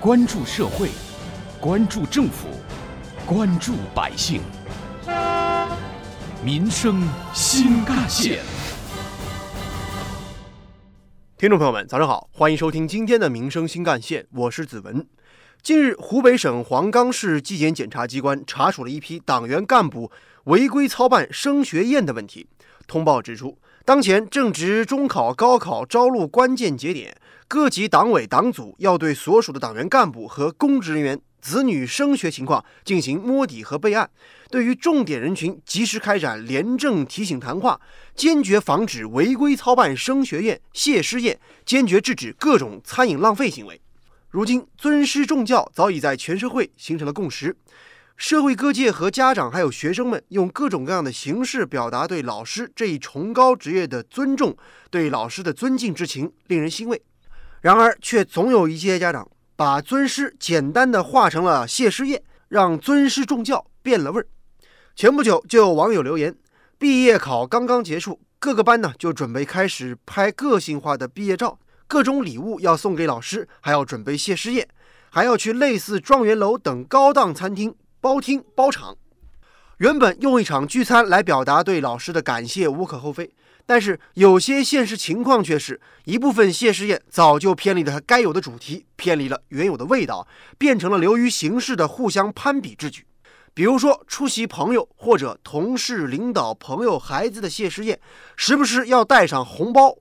关注社会，关注政府，关注百姓，民生新干线。听众朋友们，早上好，欢迎收听今天的《民生新干线》，我是子文。近日，湖北省黄冈市纪检检察机关查处了一批党员干部违规操办升学宴的问题。通报指出，当前正值中考、高考招录关键节点，各级党委党组要对所属的党员干部和公职人员子女升学情况进行摸底和备案，对于重点人群及时开展廉政提醒谈话，坚决防止违规操办升学宴、谢师宴，坚决制止各种餐饮浪费行为。如今，尊师重教早已在全社会形成了共识，社会各界和家长还有学生们用各种各样的形式表达对老师这一崇高职业的尊重、对老师的尊敬之情，令人欣慰。然而，却总有一些家长把尊师简单的化成了谢师宴，让尊师重教变了味儿。前不久，就有网友留言：毕业考刚刚结束，各个班呢就准备开始拍个性化的毕业照。各种礼物要送给老师，还要准备谢师宴，还要去类似状元楼等高档餐厅包厅包场。原本用一场聚餐来表达对老师的感谢无可厚非，但是有些现实情况却是一部分谢师宴早就偏离了它该有的主题，偏离了原有的味道，变成了流于形式的互相攀比之举。比如说出席朋友或者同事、领导、朋友、孩子的谢师宴，时不时要带上红包。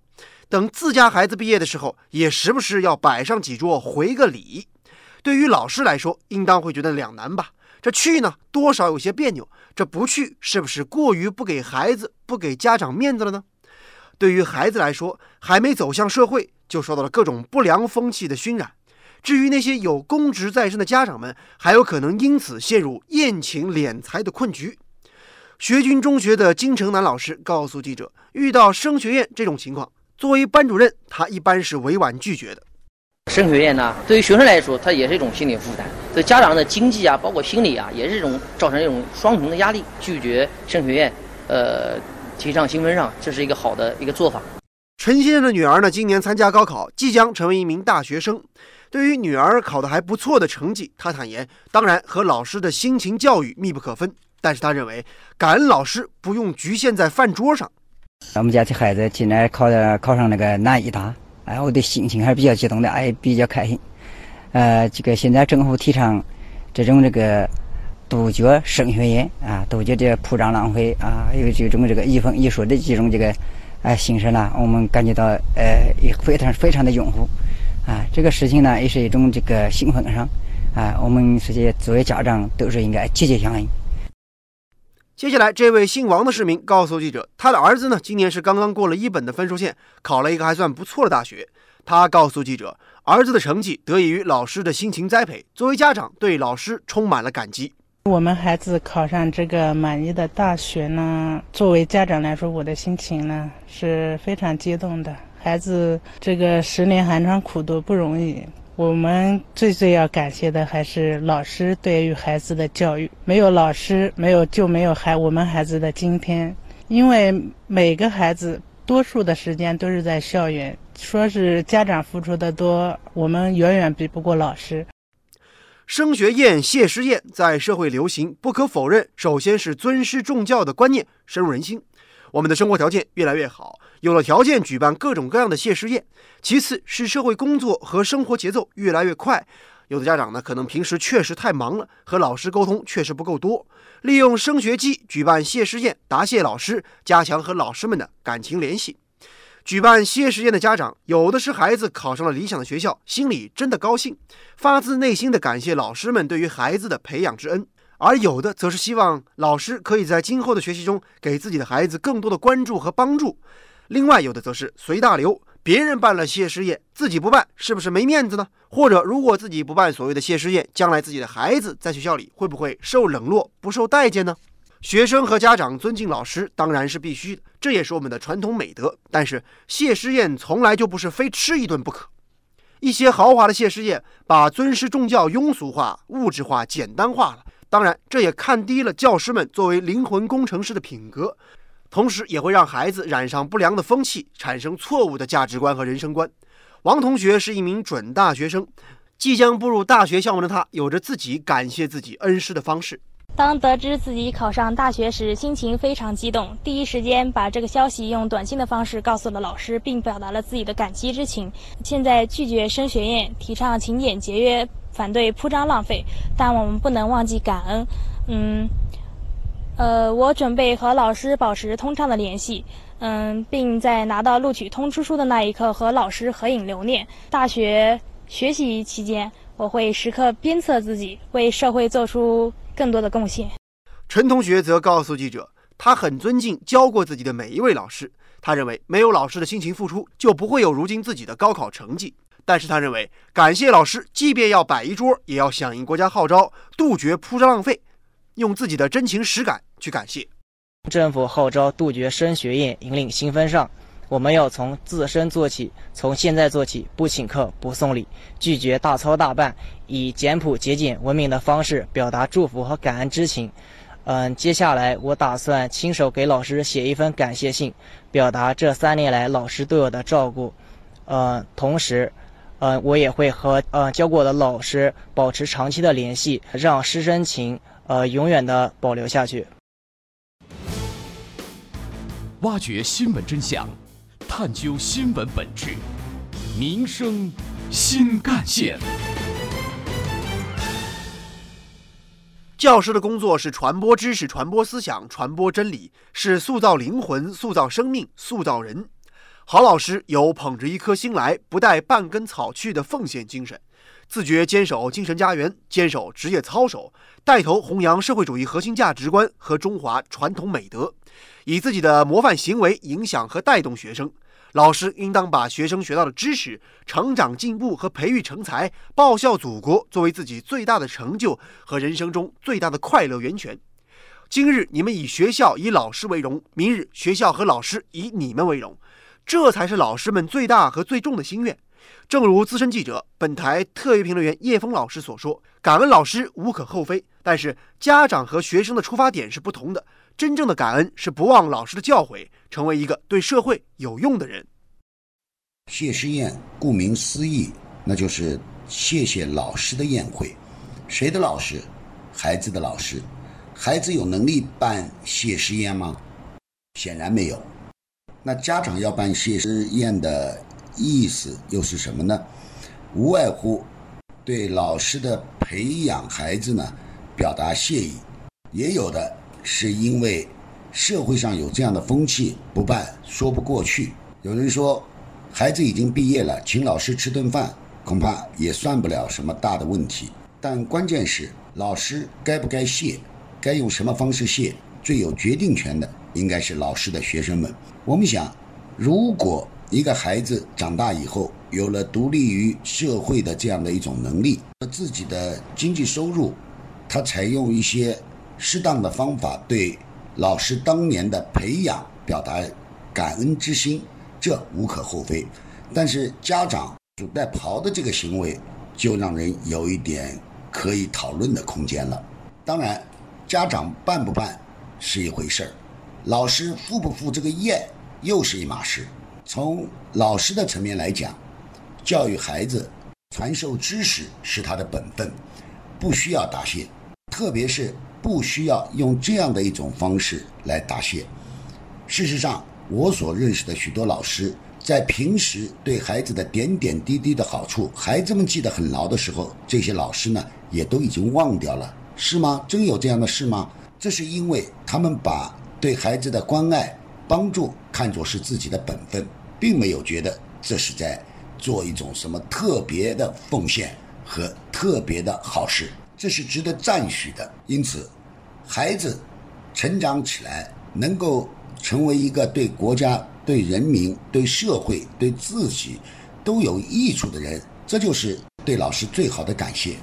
等自家孩子毕业的时候，也时不时要摆上几桌回个礼。对于老师来说，应当会觉得两难吧？这去呢，多少有些别扭；这不去，是不是过于不给孩子、不给家长面子了呢？对于孩子来说，还没走向社会，就受到了各种不良风气的熏染。至于那些有公职在身的家长们，还有可能因此陷入宴请敛财的困局。学军中学的金城南老师告诉记者，遇到升学宴这种情况。作为班主任，他一般是委婉拒绝的。升学宴呢，对于学生来说，它也是一种心理负担；对家长的经济啊，包括心理啊，也是一种造成一种双重的压力。拒绝升学宴，呃，提上新闻上，这是一个好的一个做法。陈先生的女儿呢，今年参加高考，即将成为一名大学生。对于女儿考得还不错的成绩，他坦言，当然和老师的辛勤教育密不可分。但是他认为，感恩老师不用局限在饭桌上。我们家这孩子今年考的考上那个南医大，哎，我的心情还是比较激动的，哎，比较开心。呃，这个现在政府提倡这种这个杜绝升学宴啊，杜绝这铺张浪费啊，有这种这个一分一书的这种这个哎形式呢，我们感觉到呃也非常非常的拥护啊。这个事情呢，也是一种这个兴奋上啊，我们这些作为家长都是应该积极响应。接下来，这位姓王的市民告诉记者，他的儿子呢，今年是刚刚过了一本的分数线，考了一个还算不错的大学。他告诉记者，儿子的成绩得益于老师的辛勤栽培，作为家长，对老师充满了感激。我们孩子考上这个满意的大学呢，作为家长来说，我的心情呢是非常激动的。孩子这个十年寒窗苦读不容易。我们最最要感谢的还是老师对于孩子的教育，没有老师，没有就没有孩我们孩子的今天。因为每个孩子多数的时间都是在校园，说是家长付出的多，我们远远比不过老师。升学宴、谢师宴在社会流行，不可否认，首先是尊师重教的观念深入人心。我们的生活条件越来越好，有了条件举办各种各样的谢师宴。其次是社会工作和生活节奏越来越快，有的家长呢可能平时确实太忙了，和老师沟通确实不够多。利用升学季举办谢师宴，答谢老师，加强和老师们的感情联系。举办谢师宴的家长，有的是孩子考上了理想的学校，心里真的高兴，发自内心的感谢老师们对于孩子的培养之恩。而有的则是希望老师可以在今后的学习中给自己的孩子更多的关注和帮助。另外，有的则是随大流，别人办了谢师宴，自己不办，是不是没面子呢？或者，如果自己不办所谓的谢师宴，将来自己的孩子在学校里会不会受冷落、不受待见呢？学生和家长尊敬老师当然是必须的，这也是我们的传统美德。但是，谢师宴从来就不是非吃一顿不可。一些豪华的谢师宴，把尊师重教庸俗化、物质化、简单化了。当然，这也看低了教师们作为灵魂工程师的品格，同时也会让孩子染上不良的风气，产生错误的价值观和人生观。王同学是一名准大学生，即将步入大学校门的他，有着自己感谢自己恩师的方式。当得知自己考上大学时，心情非常激动，第一时间把这个消息用短信的方式告诉了老师，并表达了自己的感激之情。现在拒绝升学宴，提倡勤俭节约，反对铺张浪费，但我们不能忘记感恩。嗯，呃，我准备和老师保持通畅的联系，嗯，并在拿到录取通知书的那一刻和老师合影留念。大学学习期间，我会时刻鞭策自己，为社会做出。更多的贡献。陈同学则告诉记者，他很尊敬教过自己的每一位老师。他认为，没有老师的辛勤付出，就不会有如今自己的高考成绩。但是，他认为，感谢老师，即便要摆一桌，也要响应国家号召，杜绝铺张浪费，用自己的真情实感去感谢。政府号召杜绝升学宴，引领新风尚。我们要从自身做起，从现在做起，不请客，不送礼，拒绝大操大办，以简朴节俭、文明的方式表达祝福和感恩之情。嗯，接下来我打算亲手给老师写一封感谢信，表达这三年来老师对我的照顾。嗯，同时，嗯，我也会和呃教过我的老师保持长期的联系，让师生情呃永远的保留下去。挖掘新闻真相。探究新闻本质，民生新干线。教师的工作是传播知识、传播思想、传播真理，是塑造灵魂、塑造生命、塑造人。好老师有捧着一颗心来，不带半根草去的奉献精神，自觉坚守精神家园，坚守职业操守，带头弘扬社会主义核心价值观和中华传统美德，以自己的模范行为影响和带动学生。老师应当把学生学到的知识、成长进步和培育成才、报效祖国作为自己最大的成就和人生中最大的快乐源泉。今日你们以学校、以老师为荣，明日学校和老师以你们为荣，这才是老师们最大和最重的心愿。正如资深记者、本台特约评论员叶峰老师所说：“感恩老师无可厚非，但是家长和学生的出发点是不同的。”真正的感恩是不忘老师的教诲，成为一个对社会有用的人。谢师宴，顾名思义，那就是谢谢老师的宴会。谁的老师？孩子的老师。孩子有能力办谢师宴吗？显然没有。那家长要办谢师宴的意思又是什么呢？无外乎对老师的培养孩子呢表达谢意，也有的。是因为社会上有这样的风气，不办说不过去。有人说，孩子已经毕业了，请老师吃顿饭，恐怕也算不了什么大的问题。但关键是，老师该不该谢，该用什么方式谢，最有决定权的应该是老师的学生们。我们想，如果一个孩子长大以后有了独立于社会的这样的一种能力和自己的经济收入，他采用一些。适当的方法对老师当年的培养表达感恩之心，这无可厚非。但是家长主带袍的这个行为，就让人有一点可以讨论的空间了。当然，家长办不办是一回事儿，老师赴不赴这个宴又是一码事。从老师的层面来讲，教育孩子、传授知识是他的本分，不需要答谢，特别是。不需要用这样的一种方式来答谢。事实上，我所认识的许多老师，在平时对孩子的点点滴滴的好处，孩子们记得很牢的时候，这些老师呢，也都已经忘掉了，是吗？真有这样的事吗？这是因为他们把对孩子的关爱、帮助看作是自己的本分，并没有觉得这是在做一种什么特别的奉献和特别的好事，这是值得赞许的。因此。孩子成长起来，能够成为一个对国家、对人民、对社会、对自己都有益处的人，这就是对老师最好的感谢。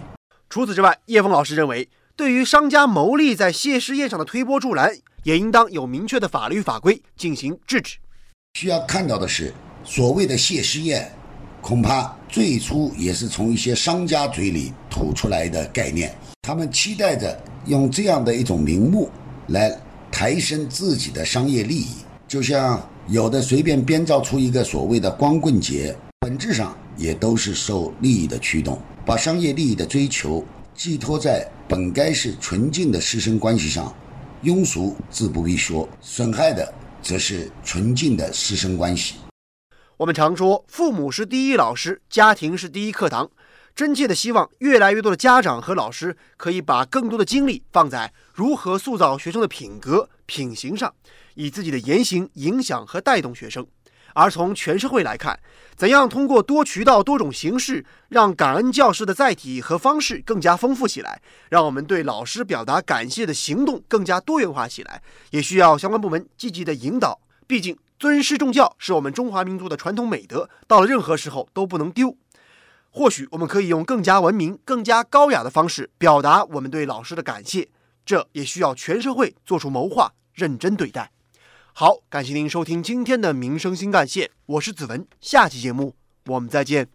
除此之外，叶峰老师认为，对于商家牟利在谢师宴上的推波助澜，也应当有明确的法律法规进行制止。需要看到的是，所谓的谢师宴，恐怕最初也是从一些商家嘴里吐出来的概念，他们期待着。用这样的一种名目来抬升自己的商业利益，就像有的随便编造出一个所谓的光棍节，本质上也都是受利益的驱动。把商业利益的追求寄托在本该是纯净的师生关系上，庸俗自不必说，损害的则是纯净的师生关系。我们常说，父母是第一老师，家庭是第一课堂。真切的希望越来越多的家长和老师可以把更多的精力放在如何塑造学生的品格品行上，以自己的言行影响和带动学生。而从全社会来看，怎样通过多渠道、多种形式，让感恩教师的载体和方式更加丰富起来，让我们对老师表达感谢的行动更加多元化起来，也需要相关部门积极的引导。毕竟，尊师重教是我们中华民族的传统美德，到了任何时候都不能丢。或许我们可以用更加文明、更加高雅的方式表达我们对老师的感谢，这也需要全社会做出谋划，认真对待。好，感谢您收听今天的《民生新干线》，我是子文，下期节目我们再见。